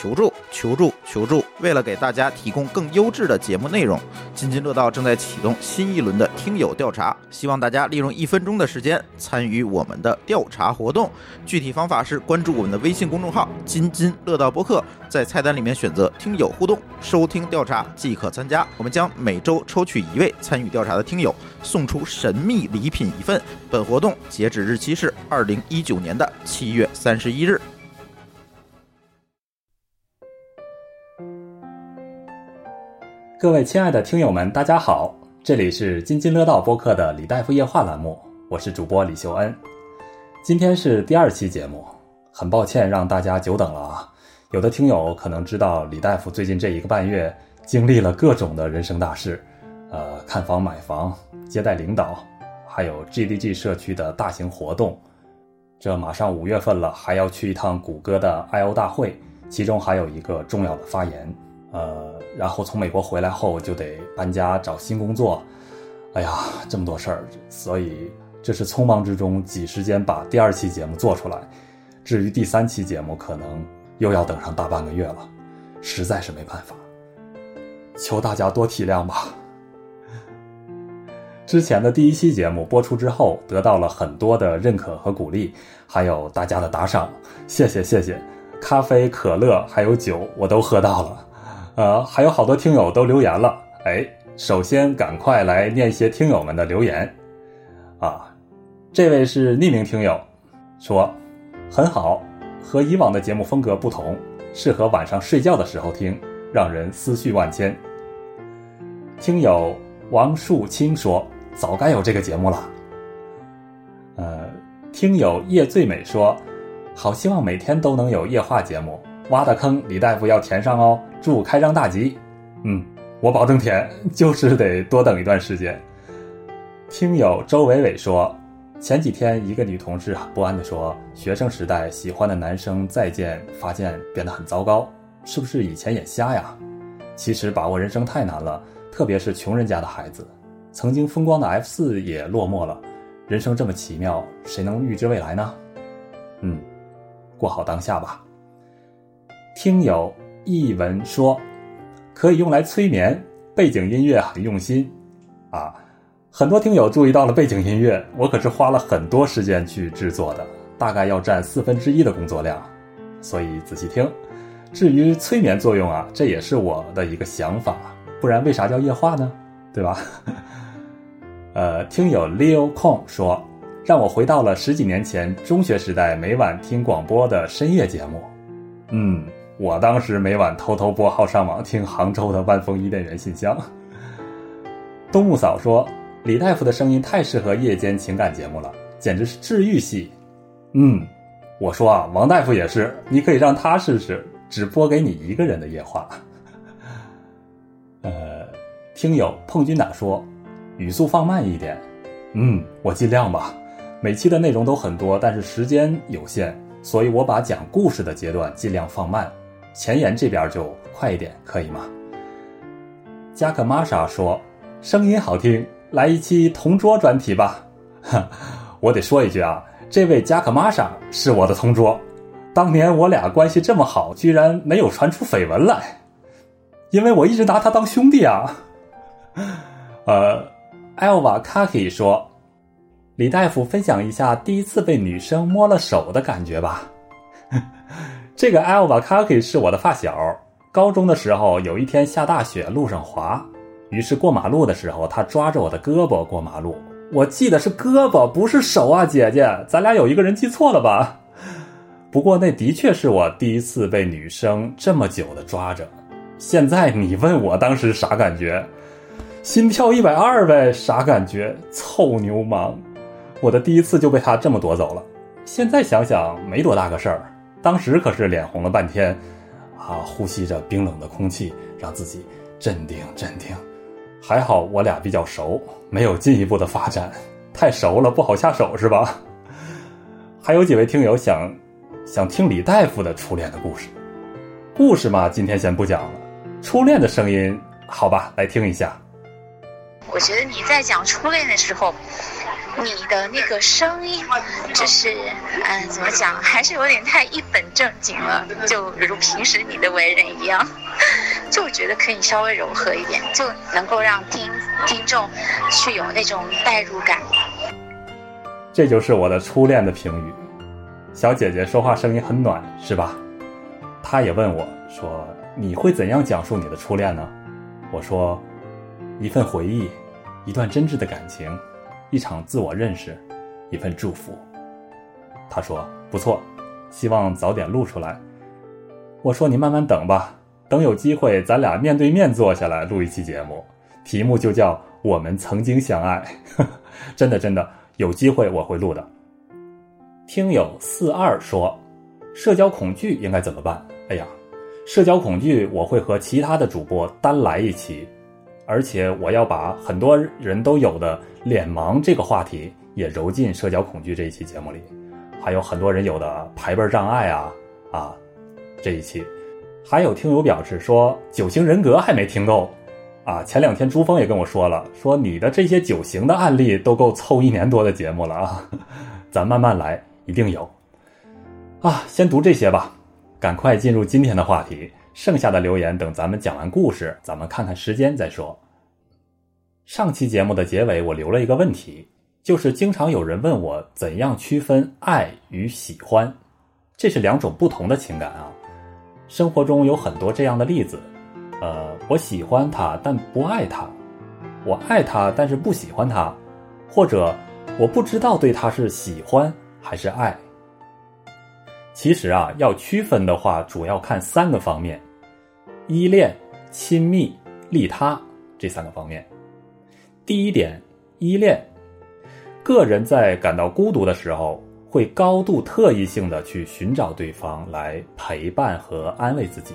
求助，求助，求助！为了给大家提供更优质的节目内容，津津乐道正在启动新一轮的听友调查，希望大家利用一分钟的时间参与我们的调查活动。具体方法是关注我们的微信公众号“津津乐道播客”，在菜单里面选择“听友互动”，收听调查即可参加。我们将每周抽取一位参与调查的听友，送出神秘礼品一份。本活动截止日期是二零一九年的七月三十一日。各位亲爱的听友们，大家好，这里是津津乐道播客的李大夫夜话栏目，我是主播李秀恩。今天是第二期节目，很抱歉让大家久等了啊。有的听友可能知道，李大夫最近这一个半月经历了各种的人生大事，呃，看房、买房、接待领导，还有 GDG 社区的大型活动。这马上五月份了，还要去一趟谷歌的 I/O 大会，其中还有一个重要的发言。呃，然后从美国回来后就得搬家找新工作，哎呀，这么多事儿，所以这是匆忙之中挤时间把第二期节目做出来。至于第三期节目，可能又要等上大半个月了，实在是没办法，求大家多体谅吧。之前的第一期节目播出之后，得到了很多的认可和鼓励，还有大家的打赏，谢谢谢谢，咖啡、可乐还有酒我都喝到了。呃，还有好多听友都留言了，哎，首先赶快来念一些听友们的留言，啊，这位是匿名听友，说很好，和以往的节目风格不同，适合晚上睡觉的时候听，让人思绪万千。听友王树清说，早该有这个节目了。呃，听友叶最美说，好希望每天都能有夜话节目。挖的坑，李大夫要填上哦。祝开张大吉。嗯，我保证填，就是得多等一段时间。听友周伟伟说，前几天一个女同事不安地说，学生时代喜欢的男生再见发现变得很糟糕，是不是以前眼瞎呀？其实把握人生太难了，特别是穷人家的孩子。曾经风光的 F 四也落寞了，人生这么奇妙，谁能预知未来呢？嗯，过好当下吧。听友一文说，可以用来催眠，背景音乐很用心，啊，很多听友注意到了背景音乐，我可是花了很多时间去制作的，大概要占四分之一的工作量，所以仔细听。至于催眠作用啊，这也是我的一个想法，不然为啥叫夜话呢？对吧？呃，听友 Leo Kong 说，让我回到了十几年前中学时代每晚听广播的深夜节目，嗯。我当时每晚偷偷拨号上网听杭州的万丰伊甸园信箱。东木嫂说：“李大夫的声音太适合夜间情感节目了，简直是治愈系。”嗯，我说啊，王大夫也是，你可以让他试试，只播给你一个人的夜话。呃，听友碰君打说，语速放慢一点。嗯，我尽量吧。每期的内容都很多，但是时间有限，所以我把讲故事的阶段尽量放慢。前沿这边就快一点，可以吗？加克玛莎说：“声音好听，来一期同桌专题吧。”我得说一句啊，这位加克玛莎是我的同桌，当年我俩关系这么好，居然没有传出绯闻来，因为我一直拿他当兄弟啊。呃，艾瓦卡基说：“李大夫分享一下第一次被女生摸了手的感觉吧。”这个 Alva Kaki 是我的发小，高中的时候有一天下大雪，路上滑，于是过马路的时候，他抓着我的胳膊过马路。我记得是胳膊，不是手啊，姐姐，咱俩有一个人记错了吧？不过那的确是我第一次被女生这么久的抓着。现在你问我当时啥感觉？心跳一百二呗，啥感觉？臭流氓！我的第一次就被他这么夺走了。现在想想没多大个事儿。当时可是脸红了半天，啊，呼吸着冰冷的空气，让自己镇定镇定。还好我俩比较熟，没有进一步的发展。太熟了不好下手是吧？还有几位听友想想听李大夫的初恋的故事，故事嘛，今天先不讲了。初恋的声音，好吧，来听一下。我觉得你在讲初恋的时候，你的那个声音，就是嗯，怎么讲，还是有点太一本正经了，就如平时你的为人一样，就觉得可以稍微柔和一点，就能够让听听众去有那种代入感。这就是我的初恋的评语。小姐姐说话声音很暖，是吧？她也问我说：“你会怎样讲述你的初恋呢？”我说：“一份回忆，一段真挚的感情，一场自我认识，一份祝福。”他说：“不错，希望早点录出来。”我说：“你慢慢等吧，等有机会，咱俩面对面坐下来录一期节目，题目就叫《我们曾经相爱》。”真的，真的。有机会我会录的。听友四二说，社交恐惧应该怎么办？哎呀，社交恐惧我会和其他的主播单来一期，而且我要把很多人都有的脸盲这个话题也揉进社交恐惧这一期节目里，还有很多人有的排辈障碍啊啊这一期，还有听友表示说九型人格还没听够。啊，前两天朱峰也跟我说了，说你的这些九型的案例都够凑一年多的节目了啊，咱慢慢来，一定有。啊，先读这些吧，赶快进入今天的话题，剩下的留言等咱们讲完故事，咱们看看时间再说。上期节目的结尾我留了一个问题，就是经常有人问我怎样区分爱与喜欢，这是两种不同的情感啊，生活中有很多这样的例子。呃，我喜欢他，但不爱他；我爱他，但是不喜欢他；或者我不知道对他是喜欢还是爱。其实啊，要区分的话，主要看三个方面：依恋、亲密、利他这三个方面。第一点，依恋，个人在感到孤独的时候，会高度特异性的去寻找对方来陪伴和安慰自己。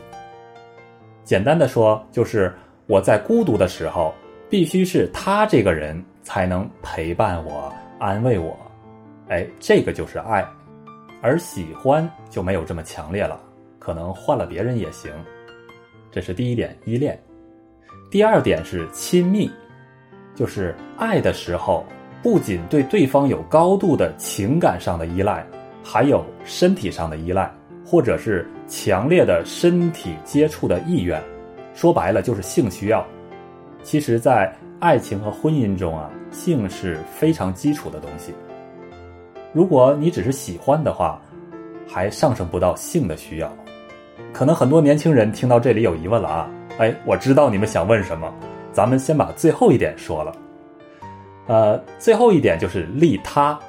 简单的说，就是我在孤独的时候，必须是他这个人才能陪伴我、安慰我。哎，这个就是爱，而喜欢就没有这么强烈了，可能换了别人也行。这是第一点，依恋。第二点是亲密，就是爱的时候，不仅对对方有高度的情感上的依赖，还有身体上的依赖。或者是强烈的身体接触的意愿，说白了就是性需要。其实，在爱情和婚姻中啊，性是非常基础的东西。如果你只是喜欢的话，还上升不到性的需要。可能很多年轻人听到这里有疑问了啊，哎，我知道你们想问什么，咱们先把最后一点说了。呃，最后一点就是利他。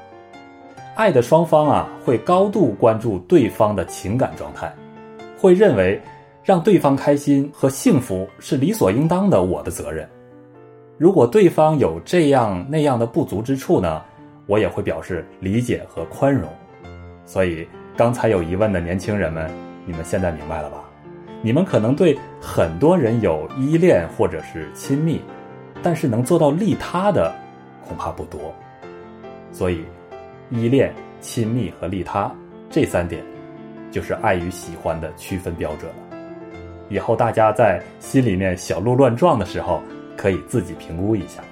爱的双方啊，会高度关注对方的情感状态，会认为让对方开心和幸福是理所应当的我的责任。如果对方有这样那样的不足之处呢，我也会表示理解和宽容。所以刚才有疑问的年轻人们，你们现在明白了吧？你们可能对很多人有依恋或者是亲密，但是能做到利他的恐怕不多。所以。依恋、亲密和利他这三点，就是爱与喜欢的区分标准了。以后大家在心里面小鹿乱撞的时候，可以自己评估一下。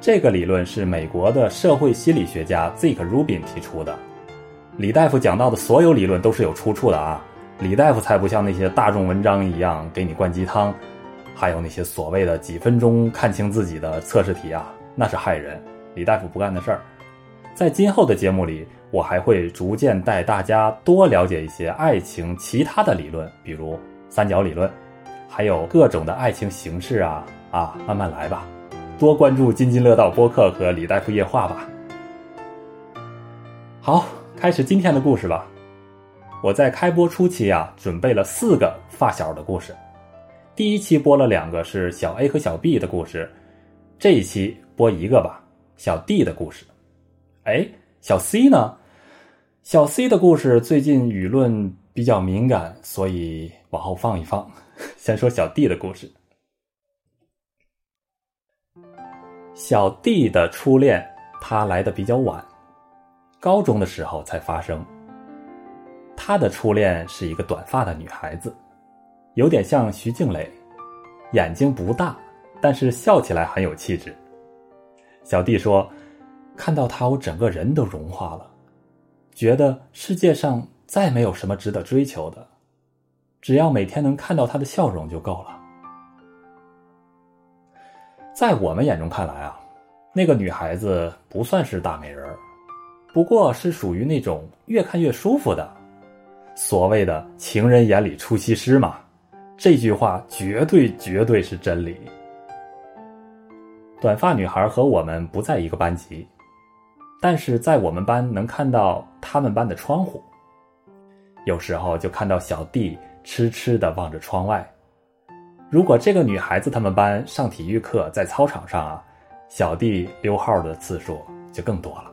这个理论是美国的社会心理学家 Zik Rubin 提出的。李大夫讲到的所有理论都是有出处的啊！李大夫才不像那些大众文章一样给你灌鸡汤，还有那些所谓的几分钟看清自己的测试题啊，那是害人。李大夫不干的事儿。在今后的节目里，我还会逐渐带大家多了解一些爱情其他的理论，比如三角理论，还有各种的爱情形式啊啊，慢慢来吧，多关注津津乐道播客和李大夫夜话吧。好，开始今天的故事吧。我在开播初期啊，准备了四个发小的故事。第一期播了两个是小 A 和小 B 的故事，这一期播一个吧，小 D 的故事。哎，小 C 呢？小 C 的故事最近舆论比较敏感，所以往后放一放。先说小 D 的故事。小 D 的初恋，他来的比较晚，高中的时候才发生。他的初恋是一个短发的女孩子，有点像徐静蕾，眼睛不大，但是笑起来很有气质。小弟说。看到她，我整个人都融化了，觉得世界上再没有什么值得追求的，只要每天能看到她的笑容就够了。在我们眼中看来啊，那个女孩子不算是大美人儿，不过是属于那种越看越舒服的。所谓的“情人眼里出西施”嘛，这句话绝对绝对是真理。短发女孩和我们不在一个班级。但是在我们班能看到他们班的窗户，有时候就看到小弟痴痴的望着窗外。如果这个女孩子他们班上体育课在操场上啊，小弟溜号的次数就更多了。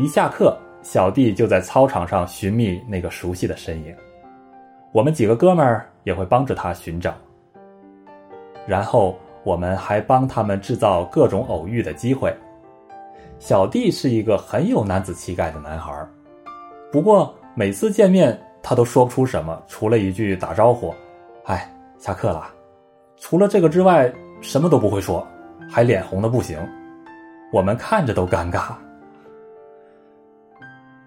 一下课，小弟就在操场上寻觅那个熟悉的身影，我们几个哥们儿也会帮着他寻找，然后我们还帮他们制造各种偶遇的机会。小弟是一个很有男子气概的男孩，不过每次见面他都说不出什么，除了一句打招呼：“哎，下课了。”除了这个之外，什么都不会说，还脸红的不行，我们看着都尴尬。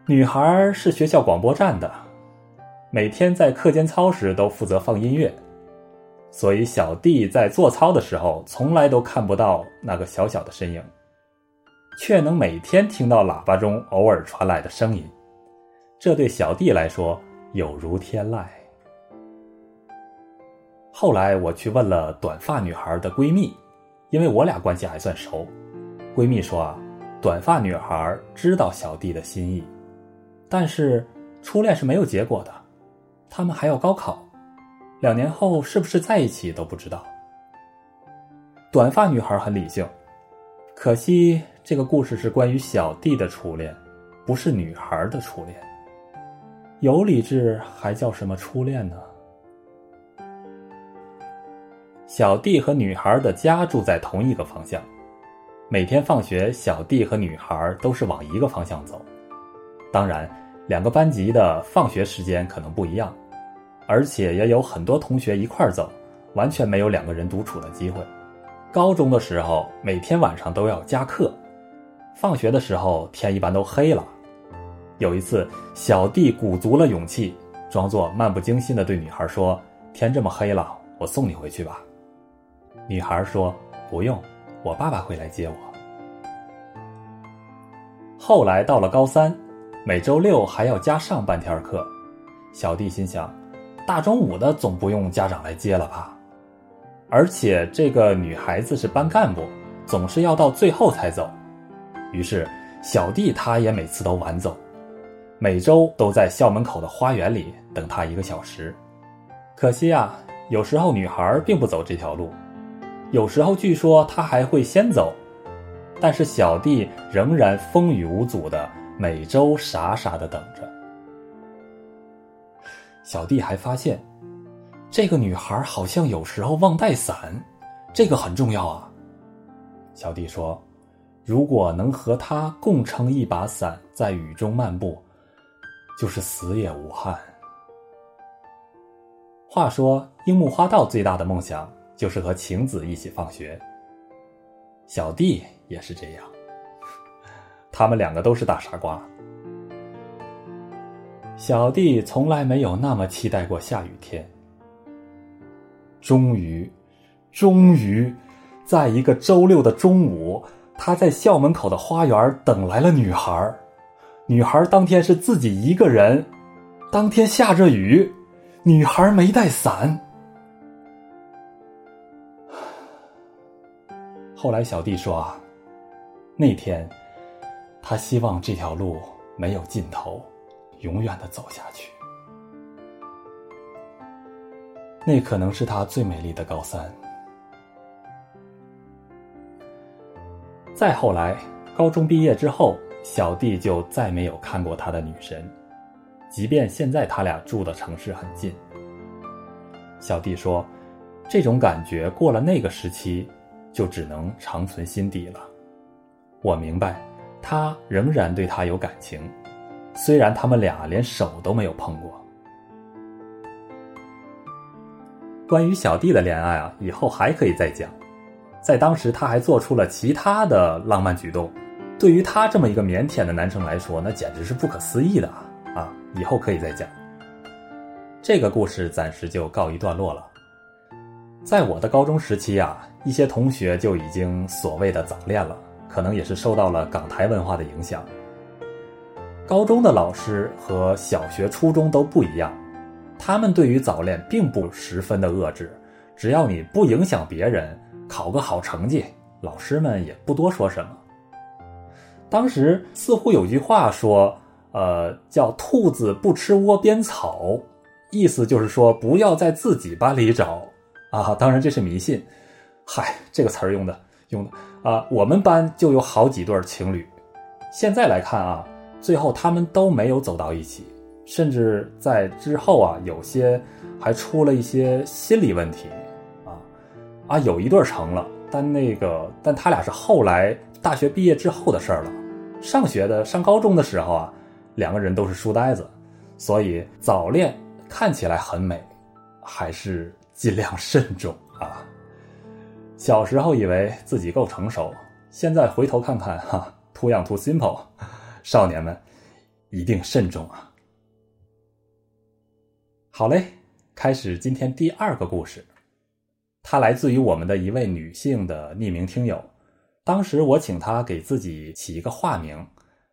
女孩是学校广播站的，每天在课间操时都负责放音乐，所以小弟在做操的时候从来都看不到那个小小的身影。却能每天听到喇叭中偶尔传来的声音，这对小弟来说有如天籁。后来我去问了短发女孩的闺蜜，因为我俩关系还算熟。闺蜜说啊，短发女孩知道小弟的心意，但是初恋是没有结果的，他们还要高考，两年后是不是在一起都不知道。短发女孩很理性，可惜。这个故事是关于小弟的初恋，不是女孩的初恋。有理智还叫什么初恋呢？小弟和女孩的家住在同一个方向，每天放学，小弟和女孩都是往一个方向走。当然，两个班级的放学时间可能不一样，而且也有很多同学一块儿走，完全没有两个人独处的机会。高中的时候，每天晚上都要加课。放学的时候，天一般都黑了。有一次，小弟鼓足了勇气，装作漫不经心的对女孩说：“天这么黑了，我送你回去吧。”女孩说：“不用，我爸爸会来接我。”后来到了高三，每周六还要加上半天课，小弟心想：大中午的总不用家长来接了吧？而且这个女孩子是班干部，总是要到最后才走。于是，小弟他也每次都晚走，每周都在校门口的花园里等他一个小时。可惜啊，有时候女孩并不走这条路，有时候据说她还会先走，但是小弟仍然风雨无阻的每周傻傻的等着。小弟还发现，这个女孩好像有时候忘带伞，这个很重要啊。小弟说。如果能和她共撑一把伞，在雨中漫步，就是死也无憾。话说，樱木花道最大的梦想就是和晴子一起放学。小弟也是这样，他们两个都是大傻瓜。小弟从来没有那么期待过下雨天。终于，终于，在一个周六的中午。他在校门口的花园等来了女孩女孩当天是自己一个人，当天下着雨，女孩没带伞。后来小弟说啊，那天他希望这条路没有尽头，永远的走下去。那可能是他最美丽的高三。再后来，高中毕业之后，小弟就再没有看过他的女神，即便现在他俩住的城市很近。小弟说：“这种感觉过了那个时期，就只能长存心底了。”我明白，他仍然对他有感情，虽然他们俩连手都没有碰过。关于小弟的恋爱啊，以后还可以再讲。在当时他还做出了其他的浪漫举动，对于他这么一个腼腆的男生来说，那简直是不可思议的啊！以后可以再讲。这个故事暂时就告一段落了。在我的高中时期啊，一些同学就已经所谓的早恋了，可能也是受到了港台文化的影响。高中的老师和小学、初中都不一样，他们对于早恋并不十分的遏制，只要你不影响别人，考个好成绩，老师们也不多说什么。当时似乎有句话说，呃，叫“兔子不吃窝边草”，意思就是说不要在自己班里找啊。当然这是迷信，嗨，这个词儿用的用的啊，我们班就有好几对情侣，现在来看啊。最后，他们都没有走到一起，甚至在之后啊，有些还出了一些心理问题，啊啊，有一对成了，但那个，但他俩是后来大学毕业之后的事儿了。上学的上高中的时候啊，两个人都是书呆子，所以早恋看起来很美，还是尽量慎重啊。小时候以为自己够成熟，现在回头看看，哈，too young too simple。少年们，一定慎重啊！好嘞，开始今天第二个故事。它来自于我们的一位女性的匿名听友。当时我请她给自己起一个化名，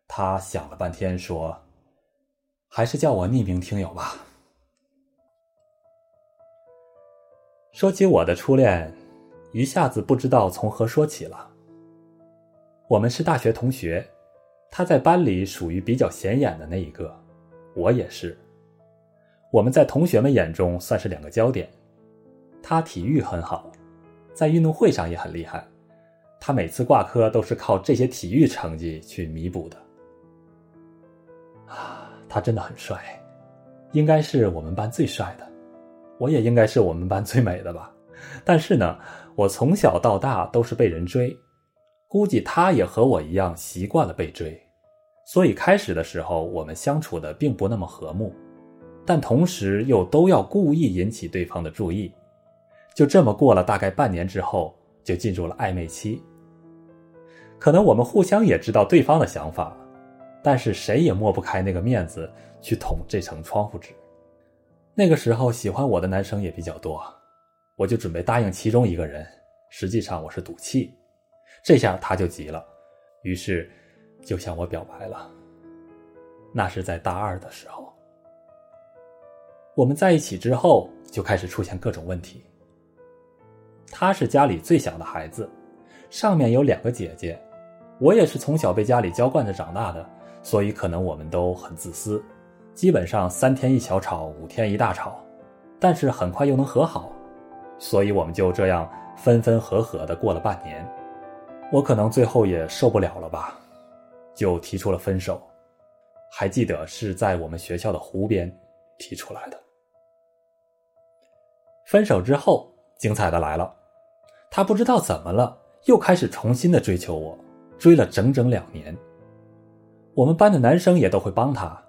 她想了半天说：“还是叫我匿名听友吧。”说起我的初恋，一下子不知道从何说起了。我们是大学同学。他在班里属于比较显眼的那一个，我也是。我们在同学们眼中算是两个焦点。他体育很好，在运动会上也很厉害。他每次挂科都是靠这些体育成绩去弥补的。啊，他真的很帅，应该是我们班最帅的。我也应该是我们班最美的吧。但是呢，我从小到大都是被人追。估计他也和我一样习惯了被追，所以开始的时候我们相处的并不那么和睦，但同时又都要故意引起对方的注意。就这么过了大概半年之后，就进入了暧昧期。可能我们互相也知道对方的想法，但是谁也抹不开那个面子去捅这层窗户纸。那个时候喜欢我的男生也比较多，我就准备答应其中一个人，实际上我是赌气。这下他就急了，于是就向我表白了。那是在大二的时候，我们在一起之后就开始出现各种问题。他是家里最小的孩子，上面有两个姐姐，我也是从小被家里娇惯着长大的，所以可能我们都很自私，基本上三天一小吵，五天一大吵，但是很快又能和好，所以我们就这样分分合合的过了半年。我可能最后也受不了了吧，就提出了分手。还记得是在我们学校的湖边提出来的。分手之后，精彩的来了，他不知道怎么了，又开始重新的追求我，追了整整两年。我们班的男生也都会帮他，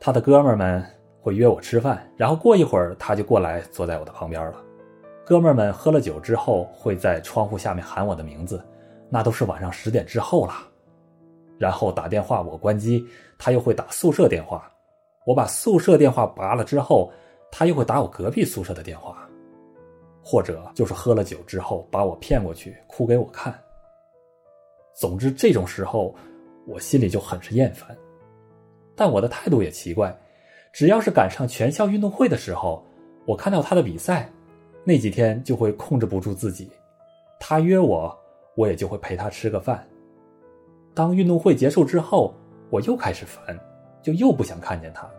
他的哥们儿们会约我吃饭，然后过一会儿他就过来坐在我的旁边了。哥们儿们喝了酒之后，会在窗户下面喊我的名字。那都是晚上十点之后了，然后打电话我关机，他又会打宿舍电话，我把宿舍电话拔了之后，他又会打我隔壁宿舍的电话，或者就是喝了酒之后把我骗过去哭给我看。总之这种时候，我心里就很是厌烦，但我的态度也奇怪，只要是赶上全校运动会的时候，我看到他的比赛，那几天就会控制不住自己，他约我。我也就会陪他吃个饭。当运动会结束之后，我又开始烦，就又不想看见他。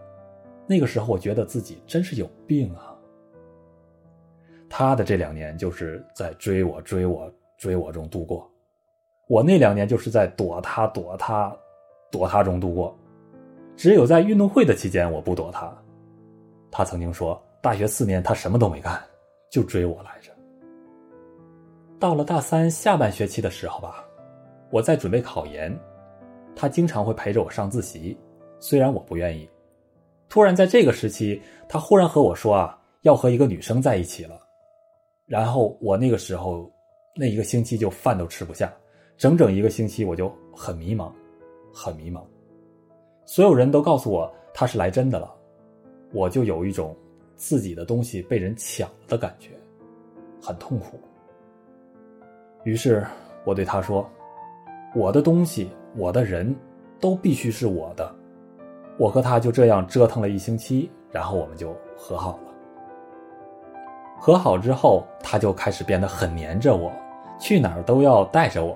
那个时候，我觉得自己真是有病啊。他的这两年就是在追我、追我、追我中度过，我那两年就是在躲他、躲他、躲他中度过。只有在运动会的期间，我不躲他。他曾经说，大学四年他什么都没干，就追我来着。到了大三下半学期的时候吧，我在准备考研，他经常会陪着我上自习，虽然我不愿意。突然在这个时期，他忽然和我说啊，要和一个女生在一起了。然后我那个时候那一个星期就饭都吃不下，整整一个星期我就很迷茫，很迷茫。所有人都告诉我他是来真的了，我就有一种自己的东西被人抢了的感觉，很痛苦。于是我对他说：“我的东西，我的人，都必须是我的。”我和他就这样折腾了一星期，然后我们就和好了。和好之后，他就开始变得很黏着我，去哪儿都要带着我。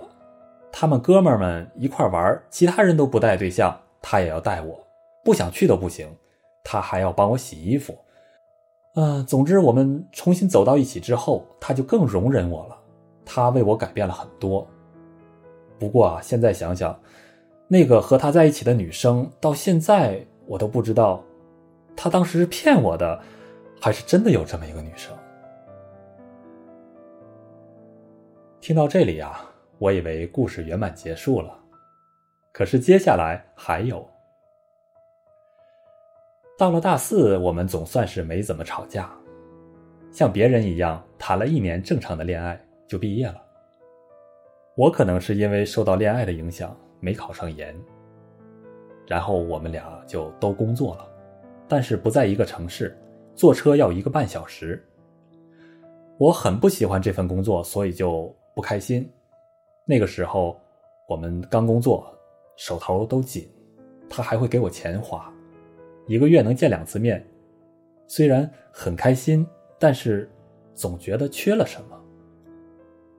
他们哥们儿们一块玩，其他人都不带对象，他也要带我，不想去都不行。他还要帮我洗衣服。嗯，总之，我们重新走到一起之后，他就更容忍我了。他为我改变了很多。不过啊，现在想想，那个和他在一起的女生，到现在我都不知道，他当时是骗我的，还是真的有这么一个女生。听到这里啊，我以为故事圆满结束了，可是接下来还有。到了大四，我们总算是没怎么吵架，像别人一样谈了一年正常的恋爱就毕业了。我可能是因为受到恋爱的影响没考上研，然后我们俩就都工作了，但是不在一个城市，坐车要一个半小时。我很不喜欢这份工作，所以就。不开心，那个时候我们刚工作，手头都紧，他还会给我钱花，一个月能见两次面，虽然很开心，但是总觉得缺了什么。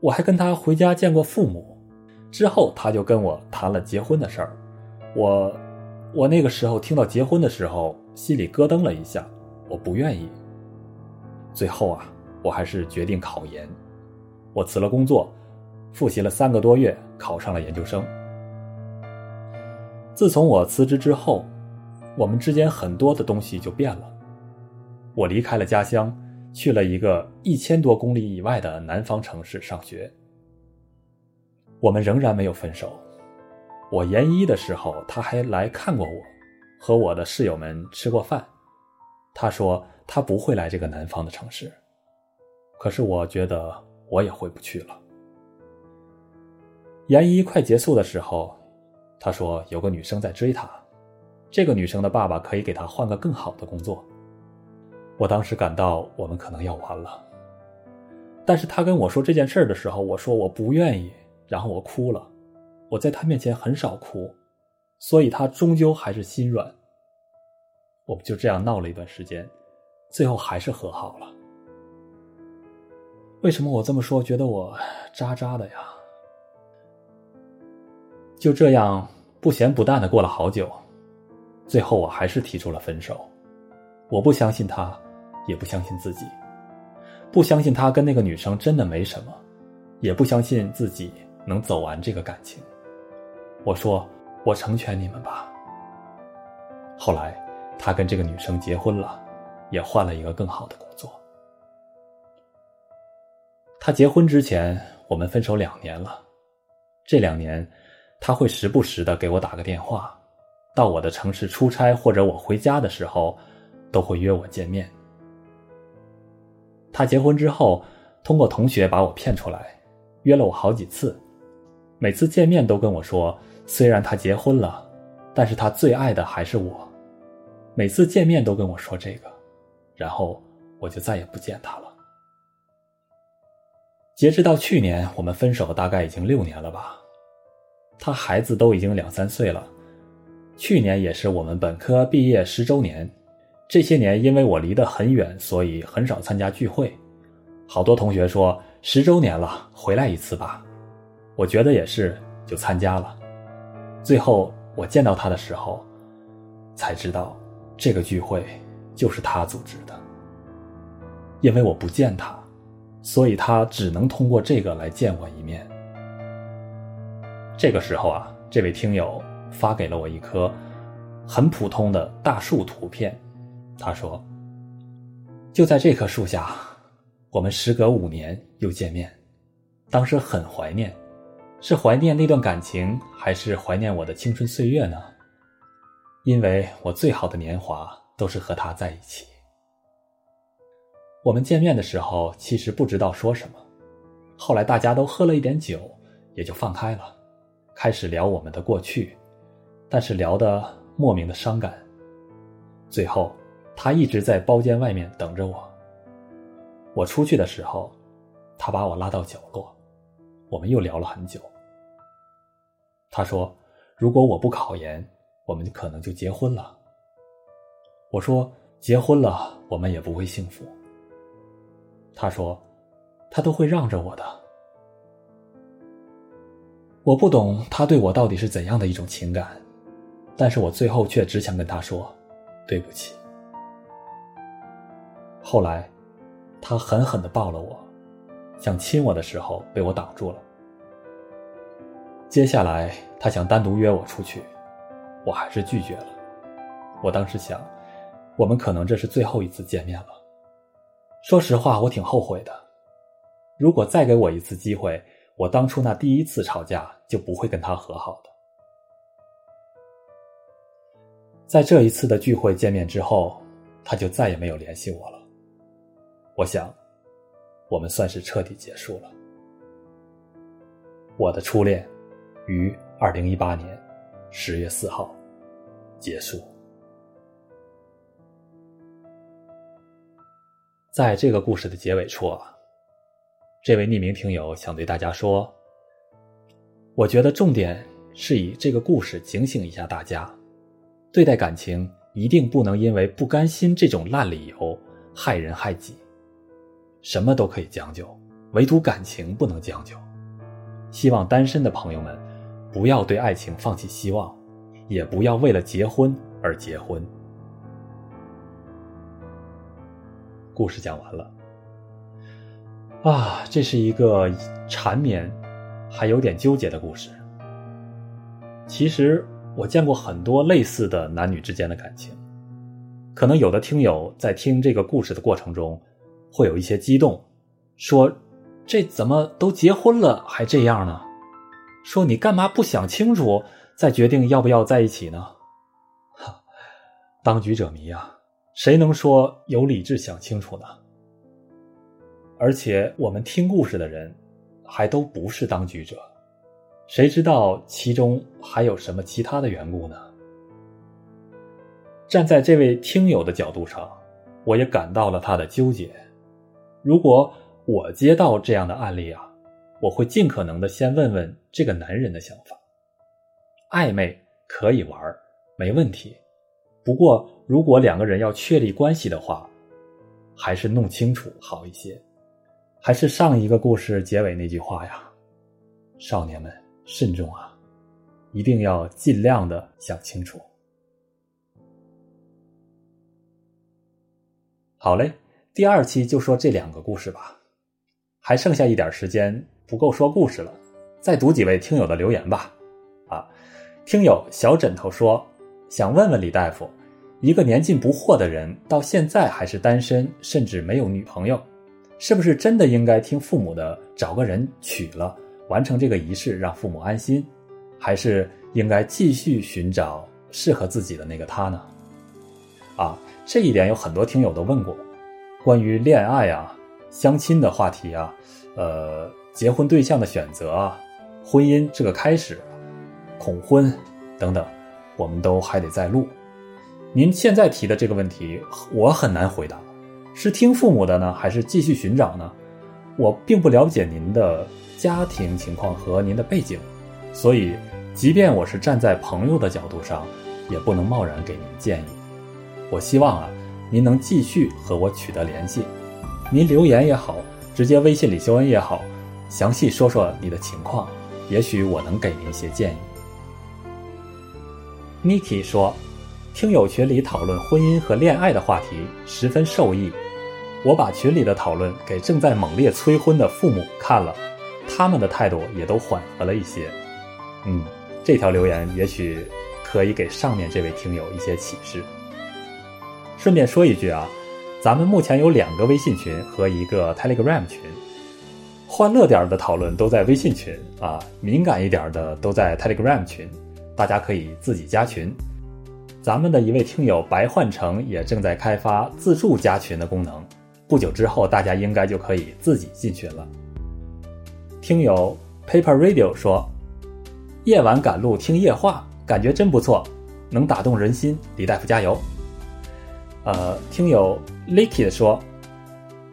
我还跟他回家见过父母，之后他就跟我谈了结婚的事儿，我我那个时候听到结婚的时候，心里咯噔了一下，我不愿意。最后啊，我还是决定考研。我辞了工作，复习了三个多月，考上了研究生。自从我辞职之后，我们之间很多的东西就变了。我离开了家乡，去了一个一千多公里以外的南方城市上学。我们仍然没有分手。我研一的时候，他还来看过我，和我的室友们吃过饭。他说他不会来这个南方的城市，可是我觉得。我也回不去了。研一快结束的时候，他说有个女生在追他，这个女生的爸爸可以给她换个更好的工作。我当时感到我们可能要完了。但是他跟我说这件事的时候，我说我不愿意，然后我哭了。我在他面前很少哭，所以他终究还是心软。我们就这样闹了一段时间，最后还是和好了。为什么我这么说？觉得我渣渣的呀？就这样不咸不淡的过了好久，最后我还是提出了分手。我不相信他，也不相信自己，不相信他跟那个女生真的没什么，也不相信自己能走完这个感情。我说：“我成全你们吧。”后来，他跟这个女生结婚了，也换了一个更好的工作。他结婚之前，我们分手两年了。这两年，他会时不时的给我打个电话，到我的城市出差或者我回家的时候，都会约我见面。他结婚之后，通过同学把我骗出来，约了我好几次，每次见面都跟我说，虽然他结婚了，但是他最爱的还是我。每次见面都跟我说这个，然后我就再也不见他了。截止到去年，我们分手大概已经六年了吧。他孩子都已经两三岁了。去年也是我们本科毕业十周年。这些年因为我离得很远，所以很少参加聚会。好多同学说十周年了，回来一次吧。我觉得也是，就参加了。最后我见到他的时候，才知道这个聚会就是他组织的。因为我不见他。所以他只能通过这个来见我一面。这个时候啊，这位听友发给了我一棵很普通的大树图片。他说：“就在这棵树下，我们时隔五年又见面，当时很怀念，是怀念那段感情，还是怀念我的青春岁月呢？因为我最好的年华都是和他在一起。”我们见面的时候，其实不知道说什么，后来大家都喝了一点酒，也就放开了，开始聊我们的过去，但是聊得莫名的伤感。最后，他一直在包间外面等着我。我出去的时候，他把我拉到角落，我们又聊了很久。他说：“如果我不考研，我们可能就结婚了。”我说：“结婚了，我们也不会幸福。”他说：“他都会让着我的。”我不懂他对我到底是怎样的一种情感，但是我最后却只想跟他说：“对不起。”后来。他狠狠的抱了我，想亲我的时候被我挡住了。接下来他想单独约我出去，我还是拒绝了。我当时想，我们可能这是最后一次见面了。说实话，我挺后悔的。如果再给我一次机会，我当初那第一次吵架就不会跟他和好的。在这一次的聚会见面之后，他就再也没有联系我了。我想，我们算是彻底结束了。我的初恋，于二零一八年十月四号结束。在这个故事的结尾处啊，这位匿名听友想对大家说：，我觉得重点是以这个故事警醒一下大家，对待感情一定不能因为不甘心这种烂理由害人害己。什么都可以将就，唯独感情不能将就。希望单身的朋友们不要对爱情放弃希望，也不要为了结婚而结婚。故事讲完了。啊，这是一个缠绵，还有点纠结的故事。其实我见过很多类似的男女之间的感情，可能有的听友在听这个故事的过程中。会有一些激动，说：“这怎么都结婚了还这样呢？”说：“你干嘛不想清楚再决定要不要在一起呢？”哈，当局者迷啊，谁能说有理智想清楚呢？而且我们听故事的人还都不是当局者，谁知道其中还有什么其他的缘故呢？站在这位听友的角度上，我也感到了他的纠结。如果我接到这样的案例啊，我会尽可能的先问问这个男人的想法。暧昧可以玩没问题。不过，如果两个人要确立关系的话，还是弄清楚好一些。还是上一个故事结尾那句话呀，少年们慎重啊，一定要尽量的想清楚。好嘞。第二期就说这两个故事吧，还剩下一点时间，不够说故事了，再读几位听友的留言吧。啊，听友小枕头说，想问问李大夫，一个年近不惑的人到现在还是单身，甚至没有女朋友，是不是真的应该听父母的，找个人娶了，完成这个仪式，让父母安心，还是应该继续寻找适合自己的那个他呢？啊，这一点有很多听友都问过。关于恋爱啊、相亲的话题啊、呃、结婚对象的选择啊、婚姻这个开始、恐婚等等，我们都还得再录。您现在提的这个问题，我很难回答，是听父母的呢，还是继续寻找呢？我并不了解您的家庭情况和您的背景，所以，即便我是站在朋友的角度上，也不能贸然给您建议。我希望啊。您能继续和我取得联系，您留言也好，直接微信里修恩也好，详细说说你的情况，也许我能给您一些建议。Niki 说，听友群里讨论婚姻和恋爱的话题十分受益，我把群里的讨论给正在猛烈催婚的父母看了，他们的态度也都缓和了一些。嗯，这条留言也许可以给上面这位听友一些启示。顺便说一句啊，咱们目前有两个微信群和一个 Telegram 群，欢乐点的讨论都在微信群啊，敏感一点的都在 Telegram 群，大家可以自己加群。咱们的一位听友白焕成也正在开发自助加群的功能，不久之后大家应该就可以自己进群了。听友 Paper Radio 说，夜晚赶路听夜话，感觉真不错，能打动人心。李大夫加油。呃，听友 Licky 说，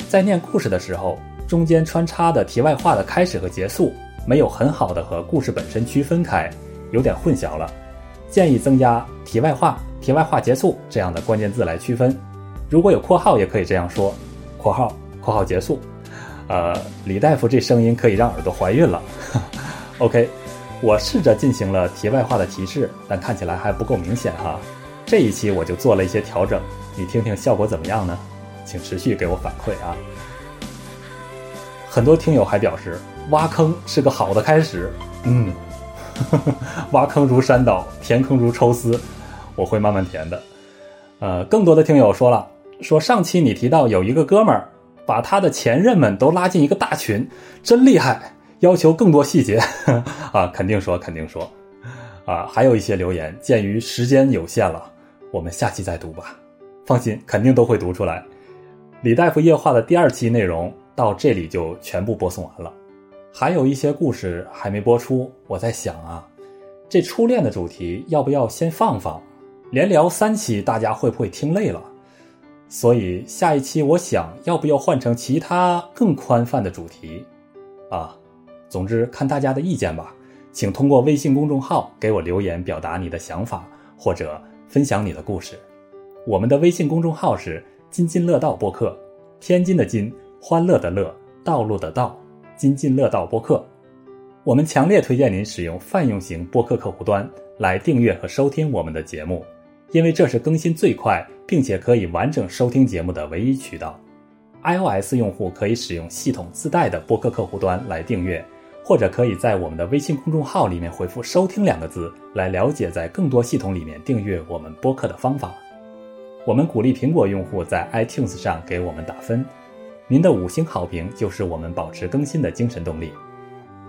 在念故事的时候，中间穿插的题外话的开始和结束，没有很好的和故事本身区分开，有点混淆了。建议增加题外话、题外话结束这样的关键字来区分。如果有括号，也可以这样说：括号括号结束。呃，李大夫这声音可以让耳朵怀孕了。OK，我试着进行了题外话的提示，但看起来还不够明显哈。这一期我就做了一些调整，你听听效果怎么样呢？请持续给我反馈啊。很多听友还表示挖坑是个好的开始，嗯，挖坑如山倒，填坑如抽丝，我会慢慢填的。呃，更多的听友说了，说上期你提到有一个哥们儿把他的前任们都拉进一个大群，真厉害，要求更多细节 啊，肯定说肯定说啊，还有一些留言，鉴于时间有限了，我们下期再读吧。放心，肯定都会读出来。李大夫夜话的第二期内容到这里就全部播送完了，还有一些故事还没播出，我在想啊，这初恋的主题要不要先放放？连聊三期，大家会不会听累了？所以下一期我想要不要换成其他更宽泛的主题？啊，总之看大家的意见吧。请通过微信公众号给我留言，表达你的想法或者分享你的故事。我们的微信公众号是“津津乐道播客”，天津的津，欢乐的乐，道路的道，津津乐道播客。我们强烈推荐您使用泛用型播客客户端来订阅和收听我们的节目。因为这是更新最快，并且可以完整收听节目的唯一渠道。iOS 用户可以使用系统自带的播客客户端来订阅，或者可以在我们的微信公众号里面回复“收听”两个字来了解在更多系统里面订阅我们播客的方法。我们鼓励苹果用户在 iTunes 上给我们打分，您的五星好评就是我们保持更新的精神动力。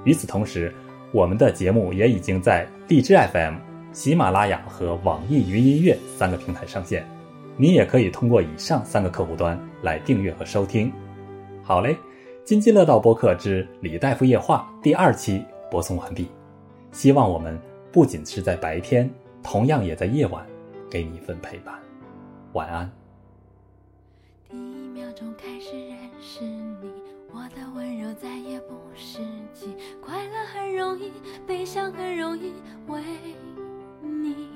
与此同时，我们的节目也已经在荔枝 FM。喜马拉雅和网易云音乐三个平台上线，你也可以通过以上三个客户端来订阅和收听。好嘞，津津乐道播客之李大夫夜话第二期播送完毕。希望我们不仅是在白天，同样也在夜晚给你一份陪伴。晚安。第一秒钟开始认识你，我的温柔再也不是记，快乐很容易，悲伤很容易，为。你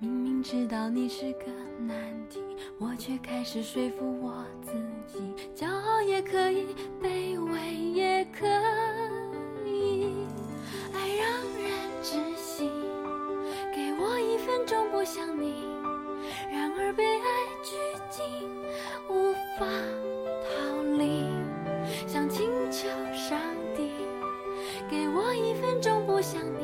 明明知道你是个难题，我却开始说服我自己，骄傲也可以，卑微也可以。爱让人窒息，给我一分钟不想你。然而被爱拘禁，无法逃离。想请求上帝，给我一分钟不想你。